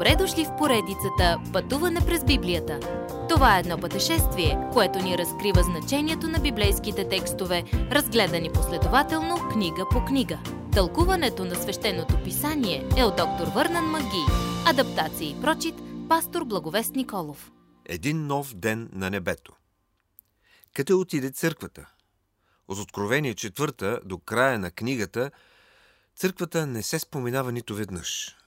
Добре дошли в поредицата Пътуване през Библията. Това е едно пътешествие, което ни разкрива значението на библейските текстове, разгледани последователно книга по книга. Тълкуването на свещеното писание е от доктор Върнан Маги. Адаптация и прочит, пастор Благовест Николов. Един нов ден на небето. Къде отиде църквата? От Откровение четвърта до края на книгата църквата не се споменава нито веднъж.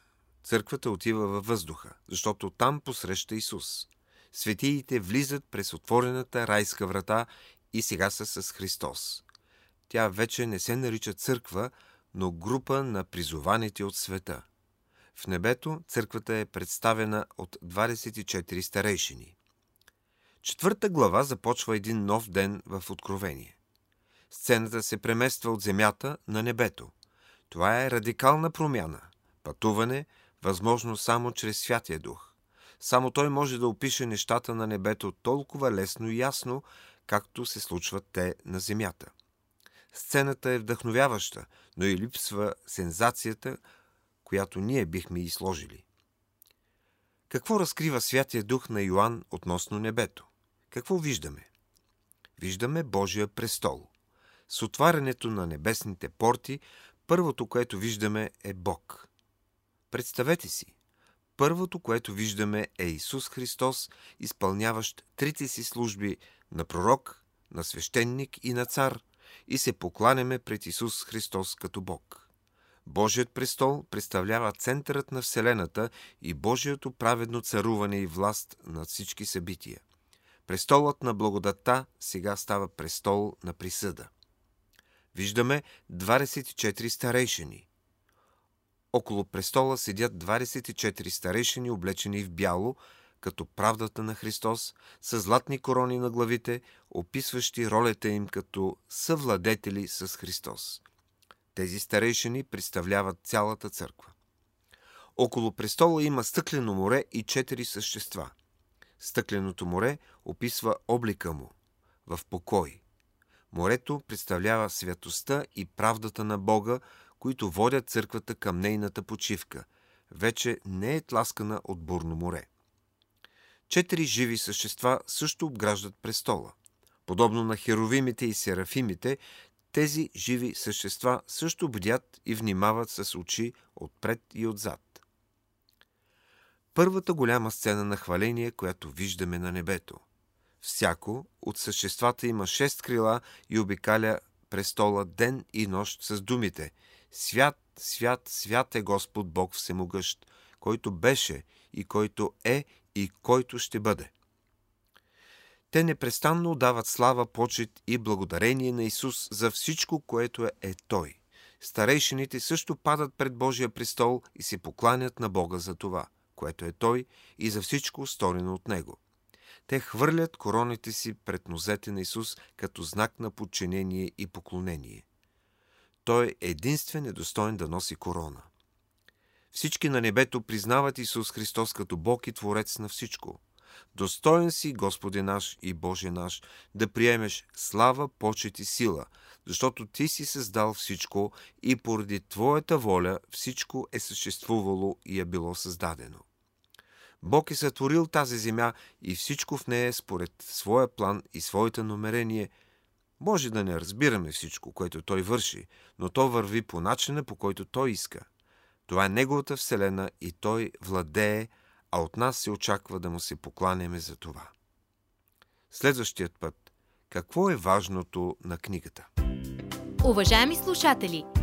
Църквата отива във въздуха, защото там посреща Исус. Светиите влизат през отворената райска врата и сега са с Христос. Тя вече не се нарича църква, но група на призованите от света. В небето църквата е представена от 24 старейшини. Четвърта глава започва един нов ден в Откровение. Сцената се премества от земята на небето. Това е радикална промяна. Пътуване – възможно само чрез Святия Дух. Само Той може да опише нещата на небето толкова лесно и ясно, както се случват те на земята. Сцената е вдъхновяваща, но и липсва сензацията, която ние бихме и сложили. Какво разкрива Святия Дух на Йоанн относно небето? Какво виждаме? Виждаме Божия престол. С отварянето на небесните порти, първото, което виждаме е Бог – Представете си, първото, което виждаме е Исус Христос, изпълняващ трите си служби на пророк, на свещеник и на цар, и се покланяме пред Исус Христос като Бог. Божият престол представлява центърът на Вселената и Божието праведно царуване и власт над всички събития. Престолът на благодата сега става престол на присъда. Виждаме 24 старейшини – около престола седят 24 старейшини, облечени в бяло, като правдата на Христос, с златни корони на главите, описващи ролята им като съвладетели с Христос. Тези старейшини представляват цялата църква. Около престола има стъклено море и четири същества. Стъкленото море описва облика му в покой. Морето представлява святостта и правдата на Бога, които водят църквата към нейната почивка. Вече не е тласкана от бурно море. Четири живи същества също обграждат престола. Подобно на херовимите и серафимите, тези живи същества също бдят и внимават с очи отпред и отзад. Първата голяма сцена на хваление, която виждаме на небето. Всяко от съществата има шест крила и обикаля престола ден и нощ с думите – Свят, свят, свят е Господ Бог Всемогъщ, който беше и който е и който ще бъде. Те непрестанно дават слава, почет и благодарение на Исус за всичко, което е, Той. Старейшините също падат пред Божия престол и се покланят на Бога за това, което е Той и за всичко сторено от Него. Те хвърлят короните си пред нозете на Исус като знак на подчинение и поклонение – той единствен е достоен да носи корона. Всички на небето признават Исус Христос като Бог и Творец на всичко. Достоен си, Господи наш и Боже наш, да приемеш слава, почет и сила, защото Ти си създал всичко и поради Твоята воля всичко е съществувало и е било създадено. Бог е сътворил тази земя и всичко в нея според своя план и своите намерение – може да не разбираме всичко, което той върши, но то върви по начина, по който той иска. Това е неговата вселена и той владее, а от нас се очаква да му се покланяме за това. Следващият път. Какво е важното на книгата? Уважаеми слушатели!